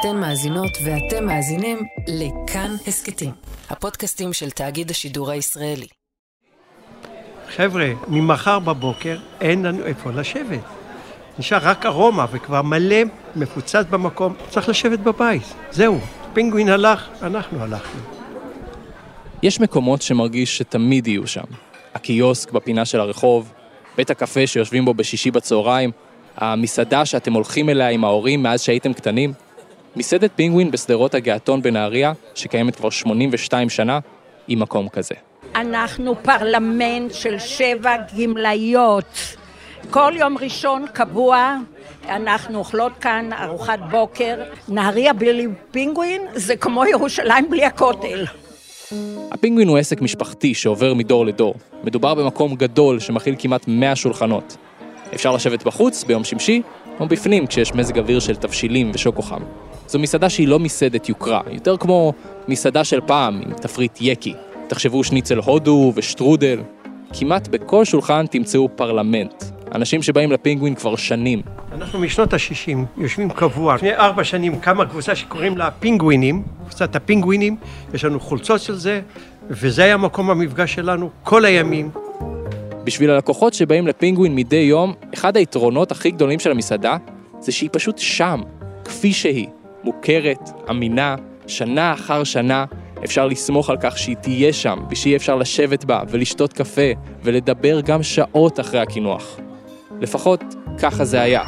אתן מאזינות ואתם מאזינים לכאן הסכתים, הפודקאסטים של תאגיד השידור הישראלי. חבר'ה, ממחר בבוקר אין לנו איפה לשבת. נשאר רק ארומה וכבר מלא מפוצץ במקום, צריך לשבת בבית. זהו, פינגווין הלך, אנחנו הלכנו. יש מקומות שמרגיש שתמיד יהיו שם. הקיוסק בפינה של הרחוב, בית הקפה שיושבים בו בשישי בצהריים, המסעדה שאתם הולכים אליה עם ההורים מאז שהייתם קטנים, מסעדת פינגווין בשדרות הגעתון בנהריה, שקיימת כבר 82 שנה, היא מקום כזה. אנחנו פרלמנט של שבע גמלאיות. כל יום ראשון קבוע אנחנו אוכלות כאן ארוחת בוקר. נהריה בלי פינגווין זה כמו ירושלים בלי הכותל. הפינגווין הוא עסק משפחתי שעובר מדור לדור. מדובר במקום גדול שמכיל כמעט 100 שולחנות. אפשר לשבת בחוץ ביום שמשי, או בפנים כשיש מזג אוויר של תבשילים ושוקו חם. זו מסעדה שהיא לא מסעדת יוקרה, יותר כמו מסעדה של פעם עם תפריט יקי. תחשבו שניצל הודו ושטרודל. כמעט בכל שולחן תמצאו פרלמנט. אנשים שבאים לפינגווין כבר שנים. אנחנו משנות ה-60 יושבים קבוע. לפני ארבע שנים קמה קבוצה שקוראים לה פינגווינים, קבוצת הפינגווינים, יש לנו חולצות של זה, וזה היה מקום המפגש שלנו כל הימים. בשביל הלקוחות שבאים לפינגווין מדי יום, אחד היתרונות הכי גדולים של המסעדה זה שהיא פשוט שם, כפי שהיא, מוכרת, אמינה, שנה אחר שנה, אפשר לסמוך על כך שהיא תהיה שם, ושיהיה אפשר לשבת בה ולשתות קפה ולדבר גם שעות אחרי הקינוח. לפחות ככה זה היה.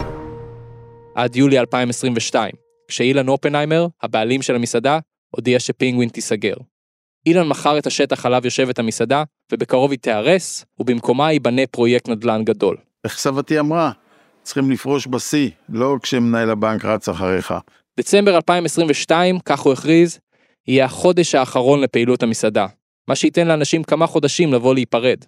עד יולי 2022, כשאילן אופנהיימר, הבעלים של המסעדה, הודיע שפינגווין תיסגר. אילן מכר את השטח עליו יושבת המסעדה, ובקרוב היא תיהרס, ובמקומה ייבנה פרויקט נדל"ן גדול. איך סבתי אמרה? צריכים לפרוש בשיא, לא כשמנהל הבנק רץ אחריך. דצמבר 2022, כך הוא הכריז, יהיה החודש האחרון לפעילות המסעדה, מה שייתן לאנשים כמה חודשים לבוא להיפרד.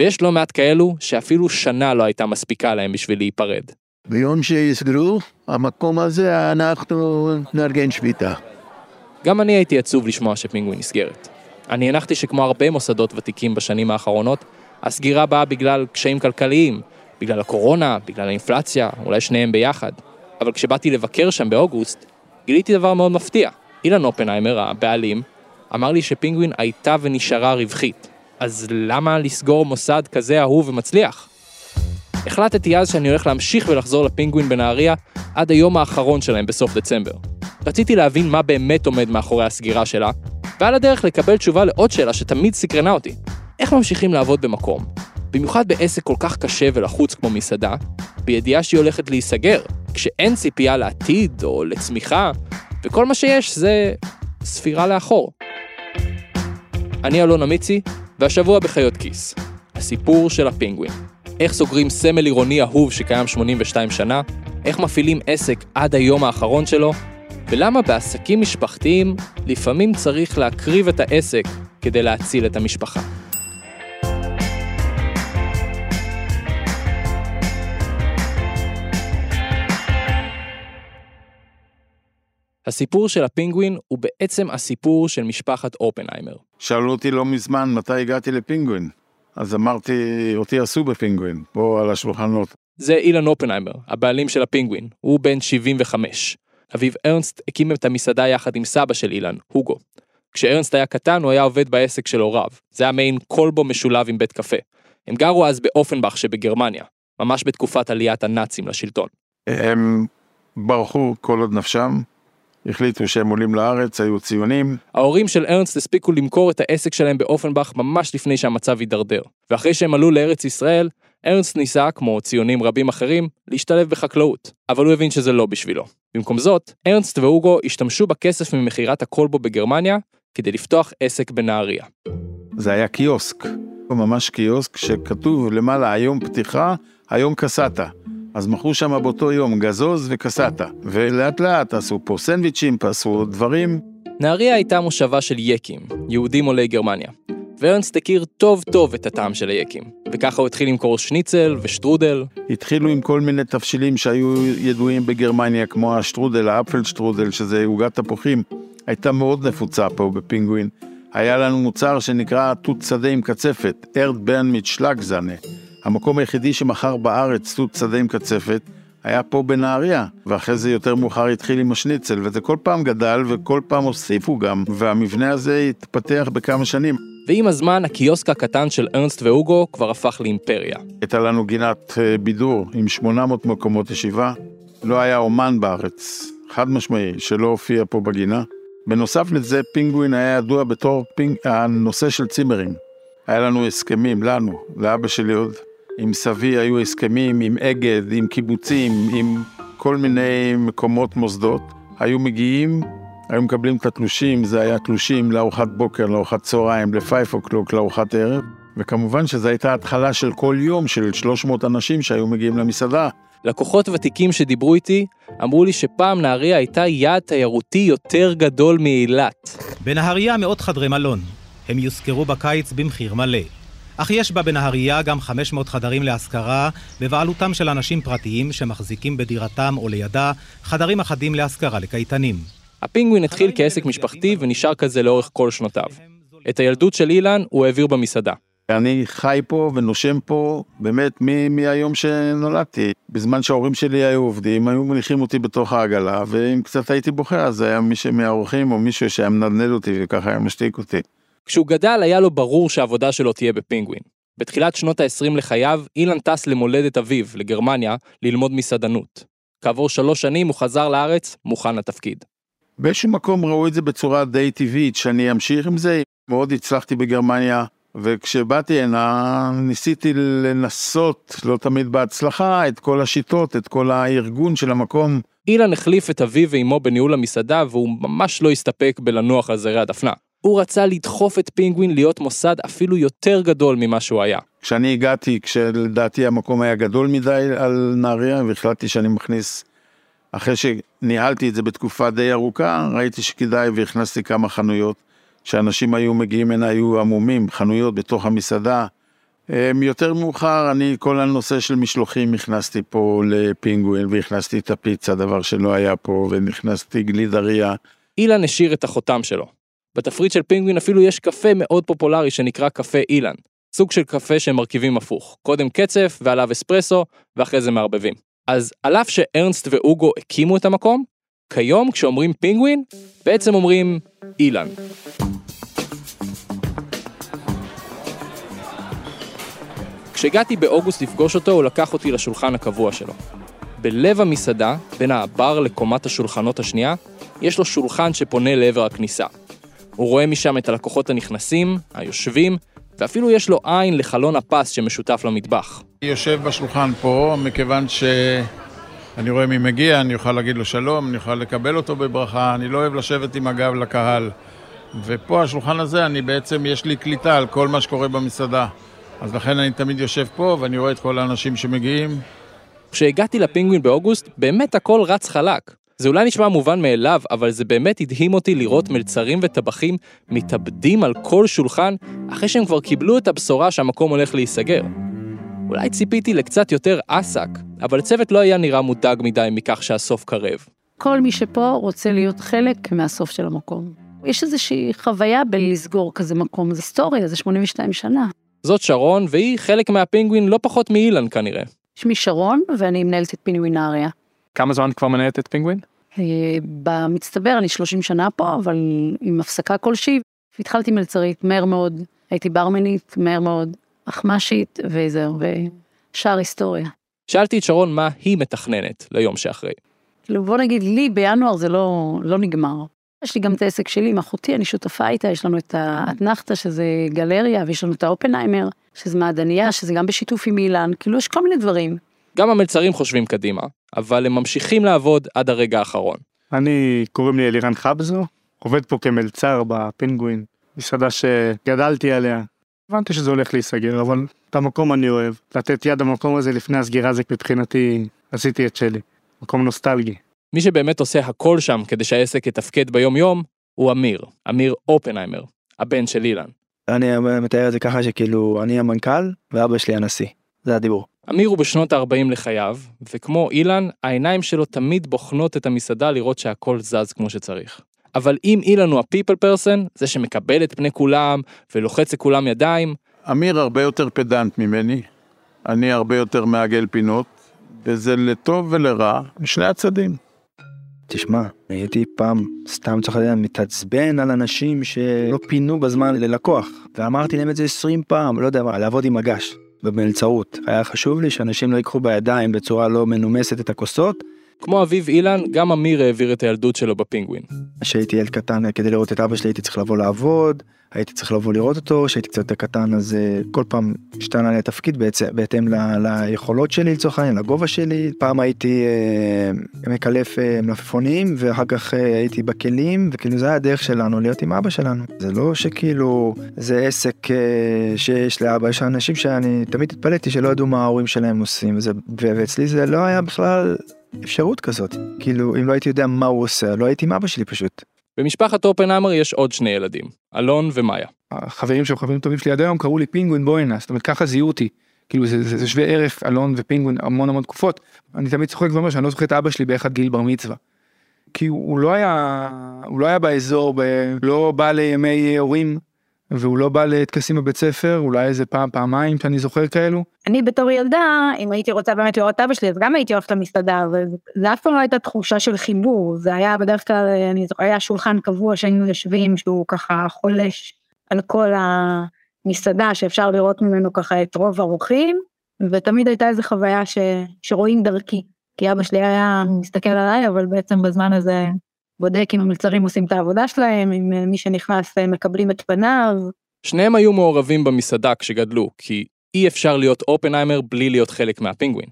ויש לא מעט כאלו שאפילו שנה לא הייתה מספיקה להם בשביל להיפרד. ביום שיסגרו, המקום הזה אנחנו נארגן שביתה. גם אני הייתי עצוב לשמוע שפינגווין נסגרת. אני הנחתי שכמו הרבה מוסדות ותיקים בשנים האחרונות, הסגירה באה בגלל קשיים כלכליים, בגלל הקורונה, בגלל האינפלציה, אולי שניהם ביחד. אבל כשבאתי לבקר שם באוגוסט, גיליתי דבר מאוד מפתיע. אילן אופנהיימר, הבעלים, אמר לי שפינגווין הייתה ונשארה רווחית. אז למה לסגור מוסד כזה אהוב ומצליח? החלטתי אז שאני הולך להמשיך ולחזור לפינגווין בנהריה עד היום האחרון שלהם בסוף דצמבר. רציתי להבין מה באמת עומד מאחורי הסגירה שלה, ועל הדרך לקבל תשובה לעוד שאלה שתמיד סקרנה אותי. איך ממשיכים לעבוד במקום, במיוחד בעסק כל כך קשה ולחוץ כמו מסעדה, בידיעה שהיא הולכת להיסגר, כשאין ציפייה לעתיד או לצמיחה, וכל מה שיש זה ספירה לאחור. אני אלון אמיצי, והשבוע בחיות כיס. הסיפור של הפינגווין. איך סוגרים סמל עירוני אהוב שקיים 82 שנה, איך מפעילים עסק עד היום האחרון שלו, ולמה בעסקים משפחתיים לפעמים צריך להקריב את העסק כדי להציל את המשפחה. הסיפור של הפינגווין הוא בעצם הסיפור של משפחת אופנהיימר. שאלו אותי לא מזמן מתי הגעתי לפינגווין. אז אמרתי, אותי עשו בפינגווין, פה על השולחנות. זה אילן אופנהיימר, הבעלים של הפינגווין. הוא בן 75. אביו ארנסט הקים את המסעדה יחד עם סבא של אילן, הוגו. כשארנסט היה קטן הוא היה עובד בעסק של הוריו. זה היה מעין כלבו משולב עם בית קפה. הם גרו אז באופנבך שבגרמניה, ממש בתקופת עליית הנאצים לשלטון. הם ברחו כל עוד נפשם, החליטו שהם עולים לארץ, היו ציונים. ההורים של ארנסט הספיקו למכור את העסק שלהם באופנבך ממש לפני שהמצב הידרדר. ואחרי שהם עלו לארץ ישראל, ארנסט ניסה, כמו ציונים רבים אחרים, להשתלב בחקלאות. אבל הוא הבין שזה לא בשבילו. במקום זאת, ארנסט ואוגו השתמשו בכסף ממכירת הכלבו בגרמניה, כדי לפתוח עסק בנהריה. זה היה קיוסק, ממש קיוסק שכתוב למעלה היום פתיחה, היום קסטה. אז מכרו שם באותו יום גזוז וקסטה, ולאט לאט עשו פה סנדוויצ'ים, עשו דברים. נהריה הייתה מושבה של יקים, יהודים עולי גרמניה. וארנסט הכיר טוב טוב את הטעם של היקים, וככה הוא התחיל למכור שניצל ושטרודל. התחילו עם כל מיני תבשילים שהיו ידועים בגרמניה, כמו השטרודל, ה Apfelstrudel, שזה עוגת תפוחים, הייתה מאוד נפוצה פה בפינגווין. היה לנו מוצר שנקרא תות שדה עם קצפת, Erdbeeren mit Schlagsahne. המקום היחידי שמכר בארץ תות שדה עם קצפת, היה פה בנהריה, ואחרי זה יותר מאוחר התחיל עם השניצל, וזה כל פעם גדל וכל פעם הוסיפו גם, והמבנה הזה התפתח בכמה שנים. ועם הזמן הקיוסק הקטן של ארנסט והוגו כבר הפך לאימפריה. הייתה לנו גינת אה, בידור עם 800 מקומות ישיבה. לא היה אומן בארץ, חד משמעי, שלא הופיע פה בגינה. בנוסף לזה, פינגווין היה ידוע בתור פינג... הנושא של צימרים. היה לנו הסכמים, לנו, לאבא שלי עוד. עם סבי היו הסכמים עם אגד, עם קיבוצים, עם כל מיני מקומות, מוסדות. היו מגיעים, היו מקבלים את התלושים, זה היה תלושים לארוחת בוקר, לארוחת צהריים, לפייף אוקלוק, לארוחת ערב. וכמובן שזו הייתה התחלה של כל יום של 300 אנשים שהיו מגיעים למסעדה. לקוחות ותיקים שדיברו איתי אמרו לי שפעם נהריה הייתה יעד תיירותי יותר גדול מאילת. בנהריה מאות חדרי מלון. הם יושכרו בקיץ במחיר מלא. אך יש בה בנהריה גם 500 חדרים להשכרה בבעלותם של אנשים פרטיים שמחזיקים בדירתם או לידה חדרים אחדים להשכרה לקייטנים. הפינגווין התחיל כעסק משפחתי ונשאר כזה לאורך כל שנותיו. את הילדות של אילן הוא העביר במסעדה. אני חי פה ונושם פה באמת מ- מהיום שנולדתי. בזמן שההורים שלי היו עובדים, היו מניחים אותי בתוך העגלה, ואם קצת הייתי בוחר, אז היה מישהו מהאורחים או מישהו שהיה מנדנד אותי וככה היה משתיק אותי. כשהוא גדל היה לו ברור שהעבודה שלו תהיה בפינגווין. בתחילת שנות ה-20 לחייו, אילן טס למולדת אביו, לגרמניה, ללמוד מסעדנות. כעבור שלוש שנים הוא חזר לארץ, מוכן לתפקיד. באיזשהו מקום ראו את זה בצורה די טבעית, שאני אמשיך עם זה. מאוד הצלחתי בגרמניה, וכשבאתי הנה ניסיתי לנסות, לא תמיד בהצלחה, את כל השיטות, את כל הארגון של המקום. אילן החליף את אביו ואמו בניהול המסעדה, והוא ממש לא הסתפק בלנוח על זרי הדפנה. הוא רצה לדחוף את פינגווין להיות מוסד אפילו יותר גדול ממה שהוא היה. כשאני הגעתי, כשלדעתי המקום היה גדול מדי על נהריה, והחלטתי שאני מכניס, אחרי שניהלתי את זה בתקופה די ארוכה, ראיתי שכדאי והכנסתי כמה חנויות. שאנשים היו מגיעים הנה, היו עמומים, חנויות בתוך המסעדה. יותר מאוחר, אני כל הנושא של משלוחים הכנסתי פה לפינגווין, והכנסתי את הפיצה, דבר שלא היה פה, ונכנסתי גלידריה. אילן השאיר את החותם שלו. בתפריט של פינגווין אפילו יש קפה מאוד פופולרי שנקרא קפה אילן. סוג של קפה שהם מרכיבים הפוך. קודם קצף ועליו אספרסו, ואחרי זה מערבבים. אז על אף שארנסט ואוגו הקימו את המקום, כיום כשאומרים פינגווין, בעצם אומרים אילן. כשהגעתי באוגוסט לפגוש אותו, הוא לקח אותי לשולחן הקבוע שלו. בלב המסעדה, בין הבר לקומת השולחנות השנייה, יש לו שולחן שפונה לעבר הכניסה. הוא רואה משם את הלקוחות הנכנסים, היושבים, ואפילו יש לו עין לחלון הפס שמשותף למטבח. אני יושב בשולחן פה, מכיוון שאני רואה מי מגיע, אני אוכל להגיד לו שלום, אני אוכל לקבל אותו בברכה, אני לא אוהב לשבת עם הגב לקהל. ופה, השולחן הזה, אני בעצם, יש לי קליטה על כל מה שקורה במסעדה. אז לכן אני תמיד יושב פה, ואני רואה את כל האנשים שמגיעים. כשהגעתי לפינגווין באוגוסט, באמת הכל רץ חלק. זה אולי נשמע מובן מאליו, אבל זה באמת הדהים אותי לראות מלצרים וטבחים מתאבדים על כל שולחן, אחרי שהם כבר קיבלו את הבשורה שהמקום הולך להיסגר. אולי ציפיתי לקצת יותר אסק, אבל הצוות לא היה נראה מודאג מדי מכך שהסוף קרב. כל מי שפה רוצה להיות חלק מהסוף של המקום. יש איזושהי חוויה בלסגור כזה מקום, זה היסטוריה, זה 82 שנה. זאת שרון, והיא חלק מהפינגווין לא פחות מאילן כנראה. שמי שרון, ואני מנהלת את פינגווין נהריה. כמה זמן כבר מנהלת את פינגווין? אה, במצטבר אני 30 שנה פה, אבל עם הפסקה כלשהי. התחלתי מלצרית מהר מאוד, הייתי ברמנית מהר מאוד, אחמ"שית וזהו, ושאר היסטוריה. שאלתי את שרון מה היא מתכננת ליום שאחרי. כאילו בוא נגיד לי בינואר זה לא, לא נגמר. יש לי גם את העסק שלי עם אחותי, אני שותפה איתה, יש לנו את האתנחתא שזה גלריה, ויש לנו את האופנהיימר, שזה מעדניה, שזה גם בשיתוף עם אילן, כאילו יש כל מיני דברים. גם המלצרים חושבים קדימה, אבל הם ממשיכים לעבוד עד הרגע האחרון. אני, קוראים לי אלירן חבזו, עובד פה כמלצר בפינגווין, מסעדה שגדלתי עליה. הבנתי שזה הולך להיסגר, אבל את המקום אני אוהב. לתת יד במקום הזה לפני הסגירה זה מבחינתי, עשיתי את שלי. מקום נוסטלגי. מי שבאמת עושה הכל שם כדי שהעסק יתפקד ביום יום, הוא אמיר, אמיר אופנהיימר, הבן של אילן. אני מתאר את זה ככה שכאילו אני המנכ"ל ואבא שלי הנשיא, זה הדיבור. אמיר הוא בשנות ה-40 לחייו, וכמו אילן, העיניים שלו תמיד בוחנות את המסעדה לראות שהכל זז כמו שצריך. אבל אם אילן הוא הפיפל פרסון, זה שמקבל את פני כולם ולוחץ לכולם ידיים, אמיר הרבה יותר פדנט ממני, אני הרבה יותר מעגל פינות, וזה לטוב ולרע, משני הצדדים. תשמע, הייתי פעם, סתם צריך לדעת, מתעצבן על אנשים שלא פינו בזמן ללקוח, ואמרתי להם את זה 20 פעם, לא יודע מה, לעבוד עם מגש, במלצרות. היה חשוב לי שאנשים לא ייקחו בידיים בצורה לא מנומסת את הכוסות. כמו אביו אילן, גם אמיר העביר את הילדות שלו בפינגווין. כשהייתי ילד קטן, כדי לראות את אבא שלי הייתי צריך לבוא לעבוד, הייתי צריך לבוא לראות אותו, כשהייתי קצת יותר קטן אז אה, כל פעם השתנה לי התפקיד בהתאם ל, ליכולות שלי לצורך העניין, לגובה שלי. פעם הייתי אה, מקלף אה, מלפפונים ואחר כך אה, הייתי בכלים, וכאילו זה היה הדרך שלנו להיות עם אבא שלנו. זה לא שכאילו זה עסק אה, שיש לאבא, יש אנשים שאני תמיד התפלאתי שלא ידעו מה ההורים שלהם עושים, וזה, ואצלי זה לא היה בכלל אפשרות כזאת. כאילו אם לא הייתי יודע מה הוא עושה, לא הייתי עם אבא שלי פשוט. במשפחת אופנהיימר יש עוד שני ילדים, אלון ומאיה. החברים שהם חברים טובים שלי עד היום קראו לי פינגווין בואנה, זאת אומרת ככה זיהו אותי. כאילו זה, זה, זה שווה ערך אלון ופינגווין המון המון תקופות. אני תמיד צוחק ואומר שאני לא זוכר את אבא שלי באחד גיל בר מצווה. כי הוא, הוא לא היה, הוא לא היה באזור, ב, לא בא לימי הורים, והוא לא בא לטקסים בבית ספר, אולי איזה פעם פעמיים שאני זוכר כאלו. אני בתור ילדה, אם הייתי רוצה באמת לראות את אבא שלי, אז גם הייתי אוהבת את המסעדה, וזה אף פעם לא הייתה תחושה של חיבור, זה היה בדרך כלל, אני זוכר, היה שולחן קבוע שהיינו יושבים, שהוא ככה חולש על כל המסעדה, שאפשר לראות ממנו ככה את רוב האורחים, ותמיד הייתה איזו חוויה ש, שרואים דרכי, כי אבא שלי היה מסתכל עליי, אבל בעצם בזמן הזה בודק אם המלצרים עושים את העבודה שלהם, אם מי שנכנס מקבלים את פניו. שניהם היו מעורבים במסעדה כשגדלו, כי אי אפשר להיות אופנהיימר בלי להיות חלק מהפינגווין.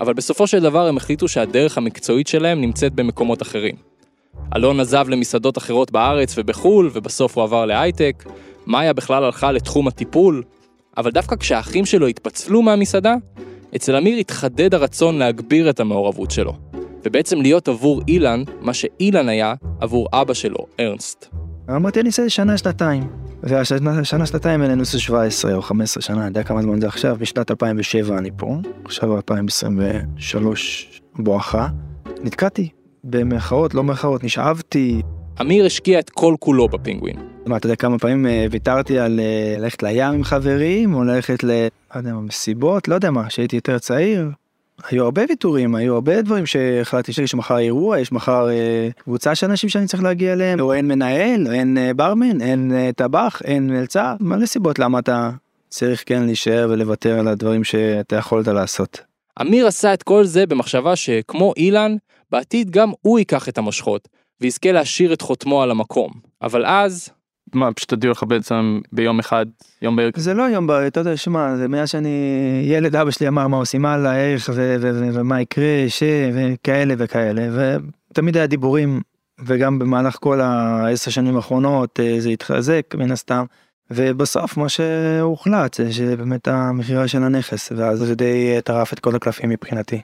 אבל בסופו של דבר הם החליטו שהדרך המקצועית שלהם נמצאת במקומות אחרים. אלון עזב למסעדות אחרות בארץ ובחו"ל, ובסוף הוא עבר להייטק. מאיה בכלל הלכה לתחום הטיפול. אבל דווקא כשהאחים שלו התפצלו מהמסעדה, אצל אמיר התחדד הרצון להגביר את המעורבות שלו. ובעצם להיות עבור אילן, מה שאילן היה עבור אבא שלו, ארנסט. אמרתי אני אעשה שנה שנתיים. והשנה שנה שנתיים האלה נוסו 17 או 15 שנה, אני יודע כמה זמן זה עכשיו, בשנת 2007 אני פה, עכשיו 2023 בואכה. נתקעתי, במרכאות, לא במרכאות, נשאבתי. אמיר השקיע את כל כולו בפינגווין. מה, אתה יודע כמה פעמים אה, ויתרתי על אה, ללכת לים עם חברים, או ללכת ל... לא יודע מה, מסיבות, לא יודע מה, כשהייתי יותר צעיר. היו הרבה ויתורים, היו הרבה דברים שהחלטתי שיש מחר אירוע, יש מחר אה, קבוצה של אנשים שאני צריך להגיע אליהם, או אין מנהל, או אין אה, ברמן, אין אה, טבח, אין מלצר, מלא סיבות למה אתה צריך כן להישאר ולוותר על הדברים שאתה יכולת לעשות. אמיר עשה את כל זה במחשבה שכמו אילן, בעתיד גם הוא ייקח את המושכות, ויזכה להשאיר את חותמו על המקום. אבל אז, מה, פשוט הודיעו לך בעצם ביום אחד, יום בערב? זה לא יום בערב, אתה יודע, שמע, זה מאז שאני ילד, אבא שלי אמר מה עושים הלאה, איך ומה יקרה, ש... וכאלה וכאלה, ותמיד היה דיבורים, וגם במהלך כל העשר שנים האחרונות אה, זה התחזק מן הסתם, ובסוף מה שהוחלט זה שבאמת המכירה של הנכס, ואז זה די טרף את כל הקלפים מבחינתי.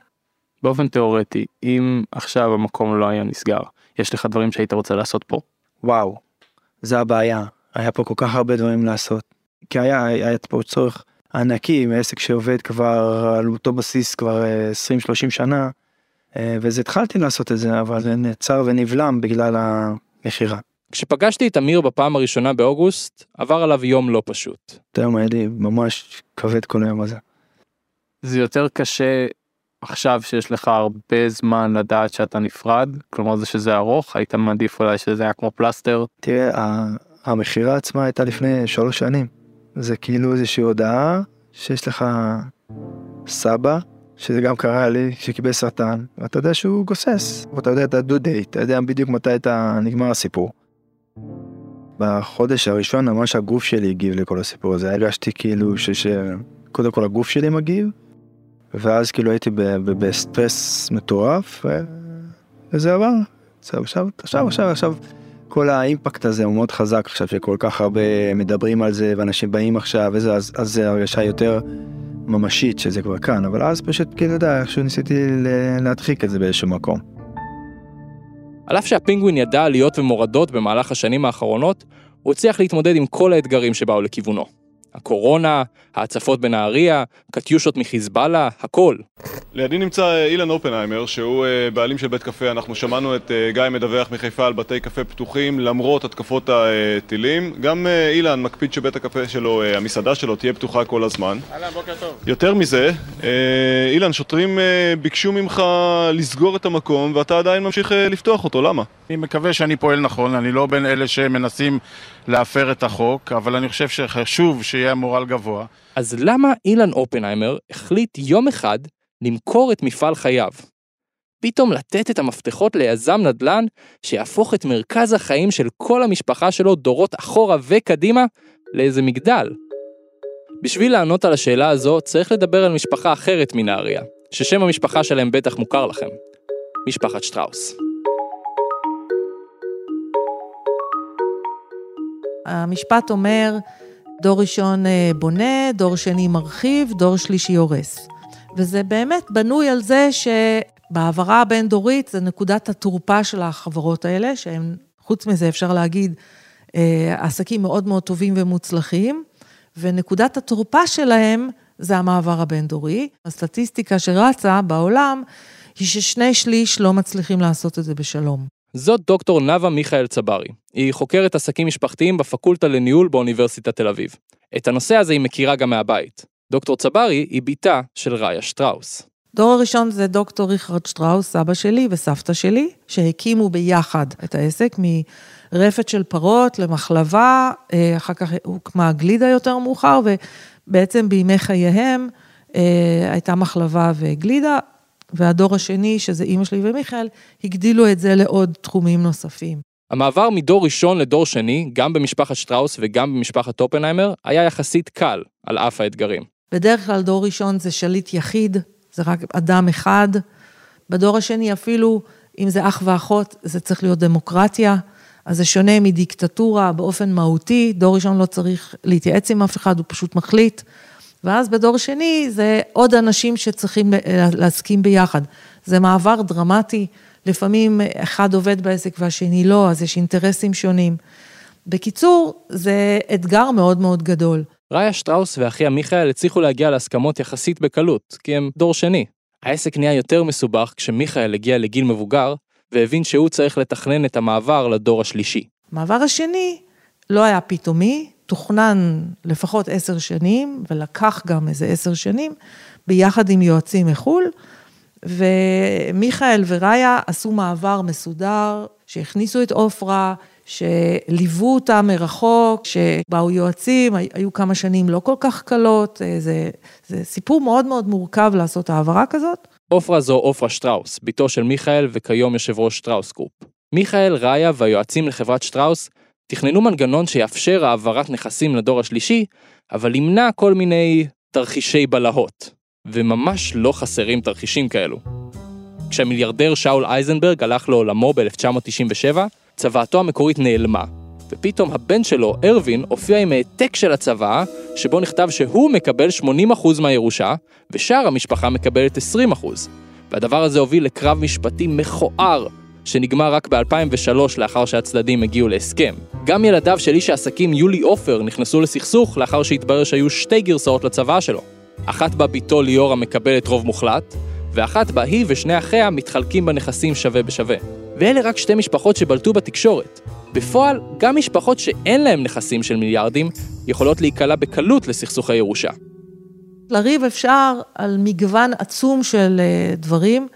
באופן תיאורטי, אם עכשיו המקום לא היה נסגר, יש לך דברים שהיית רוצה לעשות פה? וואו, זה הבעיה, היה פה כל כך הרבה דברים לעשות. כי היה, היה פה צורך ענקי, עסק שעובד כבר על אותו בסיס כבר 20-30 שנה, אה, וזה התחלתי לעשות את זה, אבל זה נעצר ונבלם בגלל המכירה. כשפגשתי את אמיר בפעם הראשונה באוגוסט, עבר עליו יום לא פשוט. את היום היה לי ממש כבד כל היום הזה. זה יותר קשה עכשיו שיש לך הרבה זמן לדעת שאתה נפרד, כלומר זה שזה ארוך, היית מעדיף אולי שזה היה כמו פלסטר. תראה, המכירה עצמה הייתה לפני שלוש שנים. זה כאילו איזושהי הודעה שיש לך סבא, שזה גם קרה לי, שקיבל סרטן, ואתה יודע שהוא גוסס, ואתה יודע את הדו דייט, אתה יודע בדיוק מתי אתה נגמר הסיפור. בחודש הראשון ממש הגוף שלי הגיב לכל הסיפור הזה, הרגשתי כאילו שקודם כל הגוף שלי מגיב, ואז כאילו הייתי בסטרס מטורף, וזה עבר. עכשיו, עכשיו, עכשיו, עכשיו, כל האימפקט הזה הוא מאוד חזק עכשיו שכל כך הרבה מדברים על זה ואנשים באים עכשיו וזה, אז, אז זה הרגשה יותר ממשית שזה כבר כאן, אבל אז פשוט כאילו, אתה יודע, איכשהו ניסיתי להדחיק את זה באיזשהו מקום. על אף שהפינגווין ידע עליות ומורדות במהלך השנים האחרונות, הוא הצליח להתמודד עם כל האתגרים שבאו לכיוונו. הקורונה, ההצפות בנהריה, קטיושות מחיזבאללה, הכל. לידי נמצא אה, אילן אופנהיימר, שהוא אה, בעלים של בית קפה. אנחנו שמענו את אה, גיא מדווח מחיפה על בתי קפה פתוחים למרות התקפות הטילים. גם אילן מקפיד שבית הקפה שלו, המסעדה שלו, תהיה פתוחה כל הזמן. אהלן, בוקר טוב. יותר מזה, אילן, שוטרים ביקשו ממך לסגור את המקום ואתה עדיין ממשיך לפתוח אותו, למה? אני מקווה שאני פועל נכון, אני לא בין אלה שמנסים להפר את החוק, אבל אני חושב שחשוב שיהיה מורל גבוה. אז למה אילן אופנהיימר החליט יום אחד למכור את מפעל חייו? פתאום לתת את המפתחות ליזם נדל"ן שיהפוך את מרכז החיים של כל המשפחה שלו דורות אחורה וקדימה לאיזה מגדל. בשביל לענות על השאלה הזו צריך לדבר על משפחה אחרת מנהריה, ששם המשפחה שלהם בטח מוכר לכם. משפחת שטראוס. המשפט אומר, דור ראשון אה, בונה, דור שני מרחיב, דור שלישי הורס. וזה באמת בנוי על זה שבהעברה הבין-דורית זה נקודת התורפה של החברות האלה, שהם, חוץ מזה אפשר להגיד, אה, עסקים מאוד מאוד טובים ומוצלחים, ונקודת התורפה שלהם זה המעבר הבין-דורי. הסטטיסטיקה שרצה בעולם היא ששני שליש לא מצליחים לעשות את זה בשלום. זאת דוקטור נאוה מיכאל צברי. היא חוקרת עסקים משפחתיים בפקולטה לניהול באוניברסיטת תל אביב. את הנושא הזה היא מכירה גם מהבית. דוקטור צברי היא בתה של ראיה שטראוס. דור הראשון זה דוקטור ריכרד שטראוס, סבא שלי וסבתא שלי, שהקימו ביחד את העסק מרפת של פרות למחלבה, אה, אחר כך הוקמה גלידה יותר מאוחר, ובעצם בימי חייהם אה, הייתה מחלבה וגלידה, והדור השני, שזה אימא שלי ומיכאל, הגדילו את זה לעוד תחומים נוספים. המעבר מדור ראשון לדור שני, גם במשפחת שטראוס וגם במשפחת אופנהיימר, היה יחסית קל, על אף האתגרים. בדרך כלל דור ראשון זה שליט יחיד, זה רק אדם אחד. בדור השני אפילו, אם זה אח ואחות, זה צריך להיות דמוקרטיה. אז זה שונה מדיקטטורה באופן מהותי, דור ראשון לא צריך להתייעץ עם אף אחד, הוא פשוט מחליט. ואז בדור שני זה עוד אנשים שצריכים להסכים ביחד. זה מעבר דרמטי, לפעמים אחד עובד בעסק והשני לא, אז יש אינטרסים שונים. בקיצור, זה אתגר מאוד מאוד גדול. ראיה שטראוס ואחיה מיכאל הצליחו להגיע להסכמות יחסית בקלות, כי הם דור שני. העסק נהיה יותר מסובך כשמיכאל הגיע לגיל מבוגר, והבין שהוא צריך לתכנן את המעבר לדור השלישי. המעבר השני לא היה פתאומי, תוכנן לפחות עשר שנים, ולקח גם איזה עשר שנים, ביחד עם יועצים מחו"ל, ומיכאל ורעיה עשו מעבר מסודר, שהכניסו את עופרה, שליוו אותה מרחוק, שבאו יועצים, היו כמה שנים לא כל כך קלות, אה, זה, זה סיפור מאוד מאוד מורכב לעשות העברה כזאת. עופרה זו עופרה שטראוס, בתו של מיכאל וכיום יושב ראש שטראוס גרופ. מיכאל, ראיה והיועצים לחברת שטראוס תכננו מנגנון שיאפשר העברת נכסים לדור השלישי, אבל ימנע כל מיני תרחישי בלהות. וממש לא חסרים תרחישים כאלו. כשהמיליארדר שאול אייזנברג הלך לעולמו ב-1997, צוואתו המקורית נעלמה, ופתאום הבן שלו, ארווין, הופיע עם העתק של הצוואה, שבו נכתב שהוא מקבל 80% מהירושה, ושאר המשפחה מקבלת 20%. והדבר הזה הוביל לקרב משפטי מכוער שנגמר רק ב-2003 לאחר שהצדדים הגיעו להסכם. גם ילדיו של איש העסקים יולי עופר נכנסו לסכסוך לאחר שהתברר שהיו שתי גרסאות לצוואה שלו. אחת בה בתו ליאורה מקבלת רוב מוחלט, ואחת בה היא ושני אחיה מתחלקים בנכסים שווה בשווה. ואלה רק שתי משפחות שבלטו בתקשורת. בפועל, גם משפחות שאין להן נכסים של מיליארדים, יכולות להיקלע בקלות לסכסוכי ירושה. לריב אפשר על מגוון עצום של אה, דברים.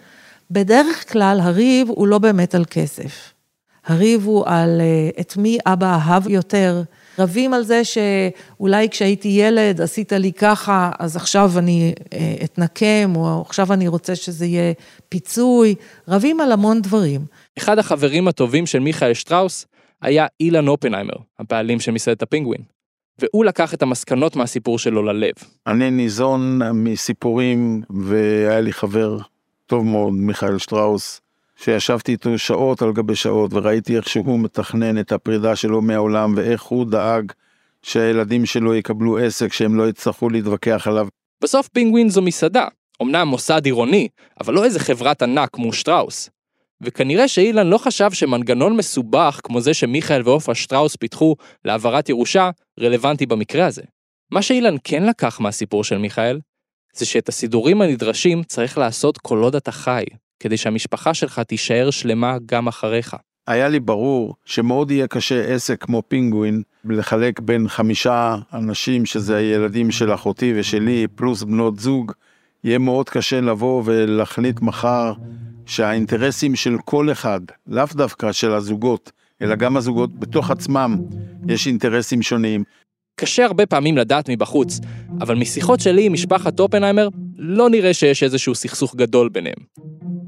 בדרך כלל הריב הוא לא באמת על כסף. הריב הוא על אה, את מי אבא אהב יותר. רבים על זה שאולי כשהייתי ילד עשית לי ככה, אז עכשיו אני אה, אתנקם, או עכשיו אני רוצה שזה יהיה פיצוי. רבים על המון דברים. אחד החברים הטובים של מיכאל שטראוס היה אילן אופנהיימר, הבעלים של מסעדת הפינגווין. והוא לקח את המסקנות מהסיפור שלו ללב. אני ניזון מסיפורים, והיה לי חבר טוב מאוד, מיכאל שטראוס, שישבתי איתו שעות על גבי שעות, וראיתי איך שהוא מתכנן את הפרידה שלו מהעולם, ואיך הוא דאג שהילדים שלו יקבלו עסק, שהם לא יצטרכו להתווכח עליו. בסוף פינגווין זו מסעדה, אמנם מוסד עירוני, אבל לא איזה חברת ענק כמו שטראוס. וכנראה שאילן לא חשב שמנגנון מסובך כמו זה שמיכאל ועופרה שטראוס פיתחו להעברת ירושה, רלוונטי במקרה הזה. מה שאילן כן לקח מהסיפור של מיכאל, זה שאת הסידורים הנדרשים צריך לעשות כל עוד אתה חי, כדי שהמשפחה שלך תישאר שלמה גם אחריך. היה לי ברור שמאוד יהיה קשה עסק כמו פינגווין לחלק בין חמישה אנשים שזה הילדים של אחותי ושלי פלוס בנות זוג יהיה מאוד קשה לבוא ולהחליט מחר שהאינטרסים של כל אחד, לאו דווקא של הזוגות, אלא גם הזוגות בתוך עצמם, יש אינטרסים שונים. קשה הרבה פעמים לדעת מבחוץ, אבל משיחות שלי עם משפחת אופנהיימר, לא נראה שיש איזשהו סכסוך גדול ביניהם.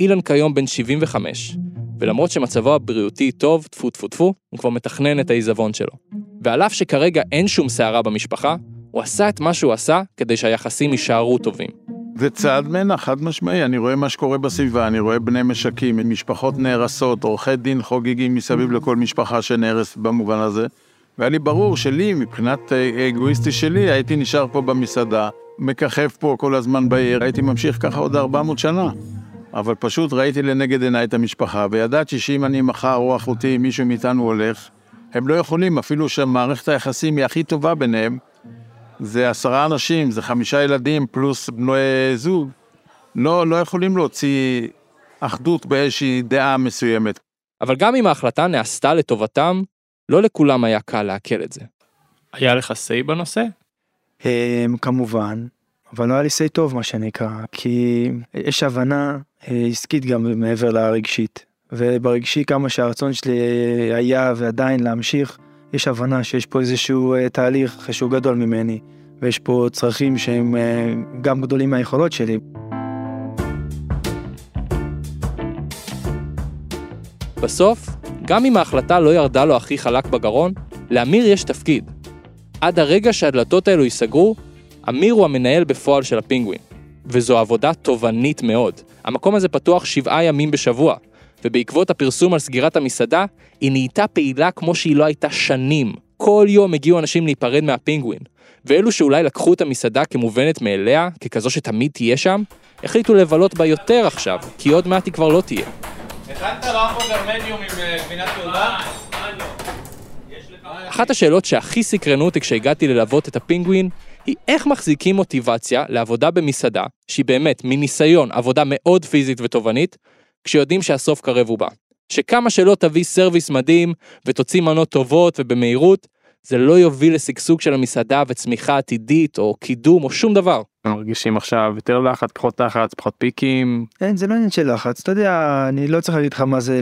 אילן כיום בן 75, ולמרות שמצבו הבריאותי טוב, טפו טפו טפו, הוא כבר מתכנן את העיזבון שלו. ועל אף שכרגע אין שום סערה במשפחה, הוא עשה את מה שהוא עשה כדי שהיחסים יישארו טובים. זה צעד מנע, חד משמעי, אני רואה מה שקורה בסביבה, אני רואה בני משקים, משפחות נהרסות, עורכי דין חוגגים מסביב לכל משפחה שנהרס במובן הזה. והיה לי ברור שלי, מבחינת אה, אגואיסטי שלי, הייתי נשאר פה במסעדה, מככב פה כל הזמן בעיר, הייתי ממשיך ככה עוד 400 שנה. אבל פשוט ראיתי לנגד עיניי את המשפחה, וידעתי שאם אני מחר או אחותי, מישהו מאיתנו הולך, הם לא יכולים, אפילו שמערכת היחסים היא הכי טובה ביניהם, זה עשרה אנשים, זה חמישה ילדים פלוס בני זוג, לא, לא יכולים להוציא אחדות באיזושהי דעה מסוימת. אבל גם אם ההחלטה נעשתה לטובתם, לא לכולם היה קל לעכל את זה. היה לך say בנושא? הם, כמובן, אבל לא היה לי say טוב מה שנקרא, כי יש הבנה אה, עסקית גם מעבר לרגשית, וברגשי כמה שהרצון שלי היה ועדיין להמשיך, יש הבנה שיש פה איזשהו אה, תהליך שהוא גדול ממני, ויש פה צרכים שהם אה, גם גדולים מהיכולות שלי. בסוף, גם אם ההחלטה לא ירדה לו הכי חלק בגרון, לאמיר יש תפקיד. עד הרגע שהדלתות האלו ייסגרו, אמיר הוא המנהל בפועל של הפינגווין. וזו עבודה תובענית מאוד. המקום הזה פתוח שבעה ימים בשבוע, ובעקבות הפרסום על סגירת המסעדה, היא נהייתה פעילה כמו שהיא לא הייתה שנים. כל יום הגיעו אנשים להיפרד מהפינגווין. ואלו שאולי לקחו את המסעדה כמובנת מאליה, ככזו שתמיד תהיה שם, החליטו לבלות בה יותר עכשיו, כי עוד מעט היא כבר לא תהיה. הכנת רמבורגר מדיום עם אה, גבינת גאודה? אחת השאלות שהכי סקרנו אותי כשהגעתי ללוות את הפינגווין, היא איך מחזיקים מוטיבציה לעבודה במסעדה, שהיא באמת, מניסיון, עבודה מאוד פיזית ותובענית, כשיודעים שהסוף קרב ובא. שכמה שלא תביא service מדהים ותוציא מנות טובות ובמהירות, זה לא יוביל לשגשוג של המסעדה וצמיחה עתידית או קידום או שום דבר. מרגישים עכשיו יותר לחץ, פחות לחץ, פחות פיקים. אין, זה לא עניין של לחץ, אתה יודע, אני לא צריך להגיד לך מה זה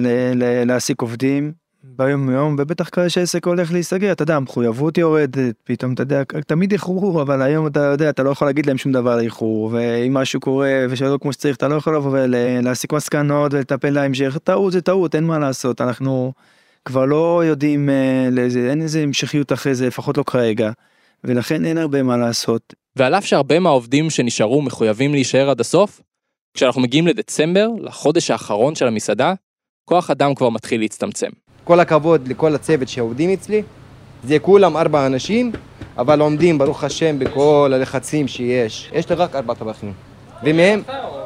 להעסיק עובדים. ביום יום, ובטח כזה שעסק הולך להיסגר, אתה יודע, המחויבות יורדת, פתאום, אתה יודע, תמיד איחור, אבל היום אתה יודע, אתה לא יכול להגיד להם שום דבר על איחור, ואם משהו קורה ושלא כמו שצריך, אתה לא יכול לבוא ולהסיק מסקנות ולטפל להמשך, טעות זה טעות, אין מה לעשות, אנחנו כבר לא יודעים, אה, לאיזה, אין איזה המשכיות אחרי זה, לפחות לא כרגע, ולכן אין הרבה מה לעשות. ועל אף שהרבה מהעובדים שנשארו מחויבים להישאר עד הסוף, כשאנחנו מגיעים לדצמבר, לחודש האחרון של המסעדה, כוח אדם כבר מתחיל להצטמצם. כל הכבוד לכל הצוות שעובדים אצלי, זה כולם ארבע אנשים, אבל עומדים ברוך השם בכל הלחצים שיש. יש לי רק ארבע טבחים, ומהם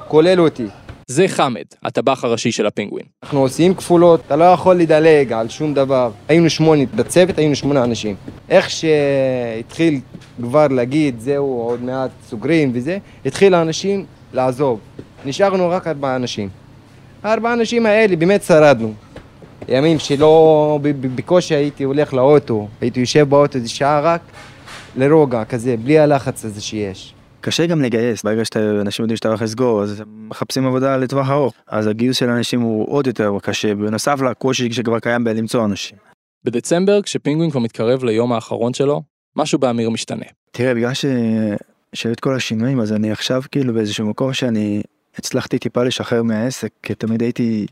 כולל אותי. זה חמד, הטבח הראשי של הפינגווין. אנחנו עושים כפולות, אתה לא יכול לדלג על שום דבר. היינו שמונה בצוות, היינו שמונה אנשים. איך שהתחיל כבר להגיד, זהו, עוד מעט סוגרים וזה, התחיל האנשים לעזוב. נשארנו רק ארבעה אנשים. הארבעה אנשים האלה באמת שרדנו. ימים שלא, בקושי הייתי הולך לאוטו, הייתי יושב באוטו איזה שעה רק לרוגע כזה, בלי הלחץ הזה שיש. קשה גם לגייס, ברגע שאנשים יודעים שאתה הולך לסגור, אז מחפשים עבודה לטווח ארוך. אז הגיוס של אנשים הוא עוד יותר קשה, בנוסף לקושי שכבר קיים בלמצוא אנשים. בדצמבר, כשפינגווין כבר מתקרב ליום האחרון שלו, משהו באמיר משתנה. תראה, בגלל ש... שהיו את כל השינויים, אז אני עכשיו כאילו באיזשהו מקום שאני הצלחתי טיפה לשחרר מהעסק, כי תמיד הייתי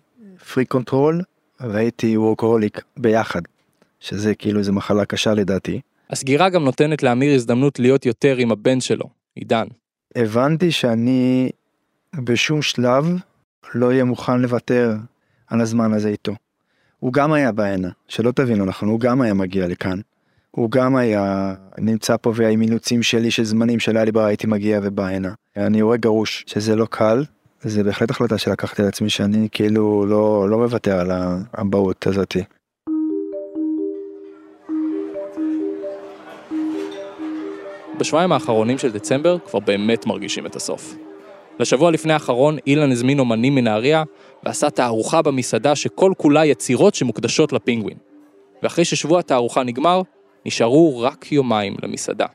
freak control, והייתי workaholic ביחד, שזה כאילו איזה מחלה קשה לדעתי. הסגירה גם נותנת לאמיר הזדמנות להיות יותר עם הבן שלו, עידן. הבנתי שאני בשום שלב לא אהיה מוכן לוותר על הזמן הזה איתו. הוא גם היה בהנה, שלא תבינו נכון, הוא גם היה מגיע לכאן. הוא גם היה נמצא פה ועם אילוצים שלי של זמנים שלא היה לי בעיה הייתי מגיע ובא הנה. אני רואה גרוש שזה לא קל, זה בהחלט החלטה שלקחתי על עצמי שאני כאילו לא, לא מוותר על האבהות הזאתי. בשבועיים האחרונים של דצמבר כבר באמת מרגישים את הסוף. לשבוע לפני האחרון אילן הזמין אומנים מנהריה ועשה תערוכה במסעדה שכל כולה יצירות שמוקדשות לפינגווין. ואחרי ששבוע התערוכה נגמר, נשארו רק יומיים למסעדה.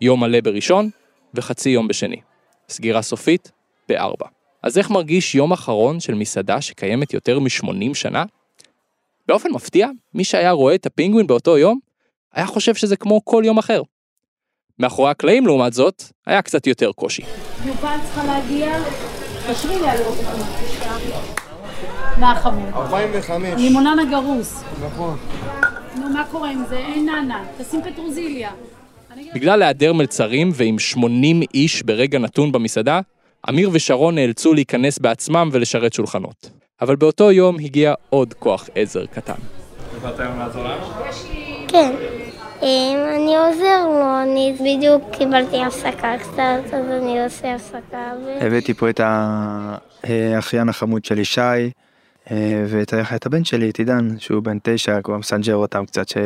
יום מלא בראשון וחצי יום בשני. סגירה סופית בארבע. אז איך מרגיש יום אחרון של מסעדה שקיימת יותר מ-80 שנה? באופן מפתיע, מי שהיה רואה את הפינגווין באותו יום, היה חושב שזה כמו כל יום אחר. מאחורי הקלעים, לעומת זאת, היה קצת יותר קושי. יובל צריכה להגיע, תשבי לי על. מה חמוד? 45. לימונן הגרוס. נכון. נו, מה קורה עם זה? אין נאנה. תשים פטרוזיליה. בגלל היעדר מלצרים ועם 80 איש ברגע נתון במסעדה, אמיר ושרון נאלצו להיכנס בעצמם ולשרת שולחנות. אבל באותו יום הגיע עוד כוח עזר קטן. באת היום לעזור לנו? כן. אני עוזר לו, אני בדיוק קיבלתי הפסקה קצת, אז אני עושה הפסקה. ו- הבאתי פה את האחיין החמוד שלי שי, אה, ואת הבן שלי, את עידן, שהוא בן תשע, כבר מסנג'ר אותם קצת, ש...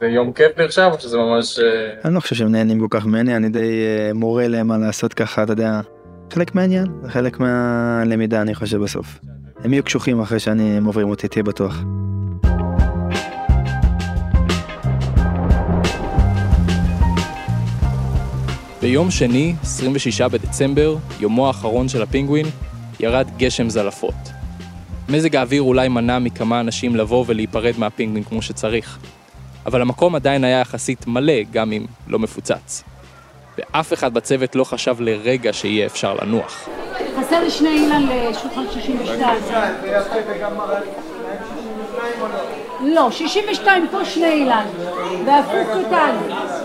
זה יום כיף נחשב או שזה ממש... אה, אני לא חושב שהם נהנים כל כך ממני, אני די אה, מורה להם מה לעשות ככה, אתה יודע, חלק מהעניין, חלק מהלמידה אני חושב בסוף. הם יהיו קשוחים אחרי שאני, הם עוברים אותי, תהיה בטוח. ביום שני, 26 בדצמבר, יומו האחרון של הפינגווין, ירד גשם זלעפות. מזג האוויר אולי מנע מכמה אנשים לבוא ולהיפרד מהפינגווין כמו שצריך, אבל המקום עדיין היה יחסית מלא, גם אם לא מפוצץ. ואף אחד בצוות לא חשב לרגע שיהיה אפשר לנוח. חסר לי שני אילן לשולחן 62. לא, 62 פה שני אילן. והפוך קטן.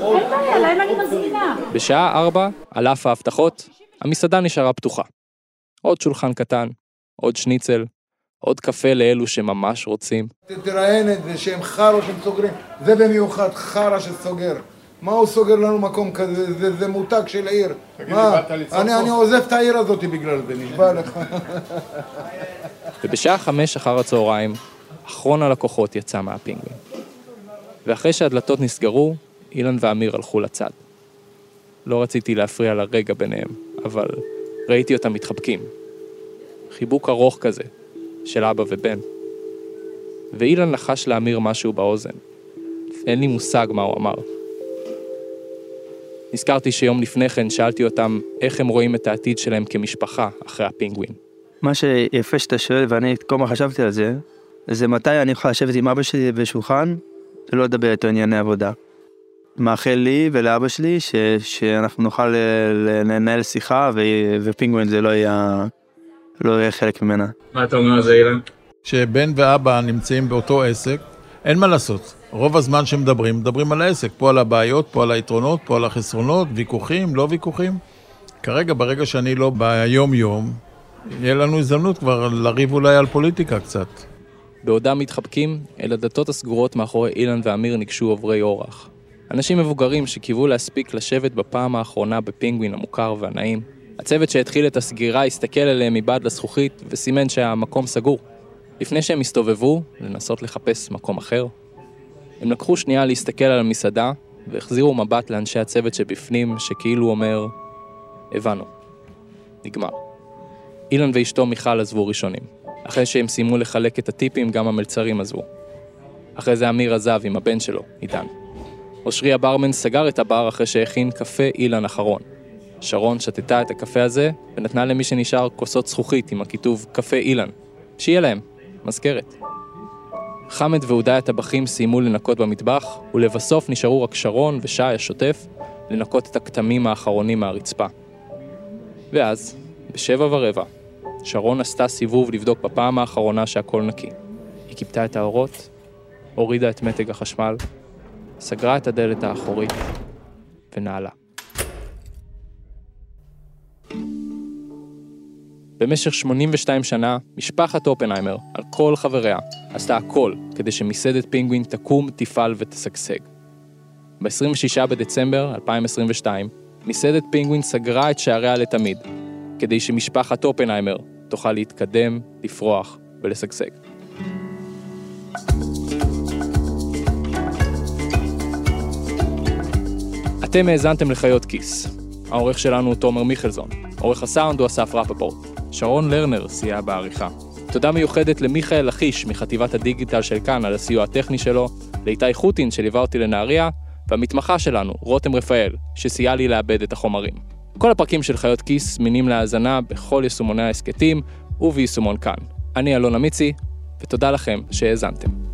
אין בעיה, להם אני מזמינה. בשעה ארבע, על אף ההבטחות, המסעדה נשארה פתוחה. עוד שולחן קטן, עוד שניצל, עוד קפה לאלו שממש רוצים. תראיין את זה שהם חרא שהם סוגרים, זה במיוחד חרא שסוגר. מה הוא סוגר לנו מקום כזה? זה, זה מותג של עיר. תגיד, מה? לי, באת לצעוק אני? אני עוזב את העיר הזאת בגלל זה, נשבע לך. ובשעה חמש אחר הצהריים, אחרון הלקוחות יצא מהפינגווין. ואחרי שהדלתות נסגרו, אילן ואמיר הלכו לצד. לא רציתי להפריע לרגע ביניהם, אבל ראיתי אותם מתחבקים. חיבוק ארוך כזה, של אבא ובן. ואילן לחש לאמיר משהו באוזן. אין לי מושג מה הוא אמר. נזכרתי שיום לפני כן שאלתי אותם איך הם רואים את העתיד שלהם כמשפחה אחרי הפינגווין. מה שיפה שאתה שואל, ואני כל הזמן חשבתי על זה, זה מתי אני יכול לשבת עם אבא שלי בשולחן, ולא לדבר איתו ענייני עבודה. מאחל לי ולאבא שלי ש, שאנחנו נוכל ל- לנהל שיחה, ו, ופינגווין זה לא יהיה, לא יהיה חלק ממנה. מה אתה אומר על זה, אילן? שבן ואבא נמצאים באותו עסק, אין מה לעשות. רוב הזמן שמדברים, מדברים על העסק, פה על הבעיות, פה על היתרונות, פה על החסרונות, ויכוחים, לא ויכוחים. כרגע, ברגע שאני לא ביום-יום, יהיה לנו הזדמנות כבר לריב אולי על פוליטיקה קצת. בעודם מתחבקים, אל הדלתות הסגורות מאחורי אילן ואמיר ניגשו עוברי אורח. אנשים מבוגרים שקיוו להספיק לשבת בפעם האחרונה בפינגווין המוכר והנעים. הצוות שהתחיל את הסגירה הסתכל עליהם מבעד לזכוכית וסימן שהמקום סגור. לפני שהם הסתובבו, לנסות לחפש מקום אחר, הם לקחו שנייה להסתכל על המסעדה והחזירו מבט לאנשי הצוות שבפנים, שכאילו אומר, הבנו. נגמר. אילן ואשתו מיכל עזבו ראשונים. אחרי שהם סיימו לחלק את הטיפים, גם המלצרים עזבו. אחרי זה אמיר עזב עם הבן שלו, עידן. אושרי הברמן סגר את הבר אחרי שהכין קפה אילן אחרון. שרון שתתה את הקפה הזה, ונתנה למי שנשאר כוסות זכוכית עם הכיתוב קפה אילן. שיהיה להם, מזכרת. חמד ועודאי הטבחים סיימו לנקות במטבח, ולבסוף נשארו רק שרון ושי השוטף לנקות את הכתמים האחרונים מהרצפה. ואז, בשבע ורבע, שרון עשתה סיבוב לבדוק בפעם האחרונה שהכל נקי. היא כיבתה את האורות, הורידה את מתג החשמל, סגרה את הדלת האחורית ונעלה. במשך 82 שנה, משפחת אופנהיימר, על כל חבריה, עשתה הכל כדי שמסעדת פינגווין תקום, תפעל ותשגשג. ב-26 בדצמבר 2022, מסעדת פינגווין סגרה את שעריה לתמיד, כדי שמשפחת אופנהיימר תוכל להתקדם, לפרוח ולשגשג. אתם האזנתם לחיות כיס. העורך שלנו הוא תומר מיכלזון. עורך הסאונד הוא אסף רפפורט. שרון לרנר סייע בעריכה. תודה מיוחדת למיכאל לכיש מחטיבת הדיגיטל של כאן על הסיוע הטכני שלו, לאיתי חוטין שליווה אותי לנהריה, והמתמחה שלנו, רותם רפאל, שסייע לי לעבד את החומרים. כל הפרקים של חיות כיס זמינים להאזנה בכל יישומוני ההסכתים וביישומון כאן. אני אלון אמיצי, ותודה לכם שהאזנתם.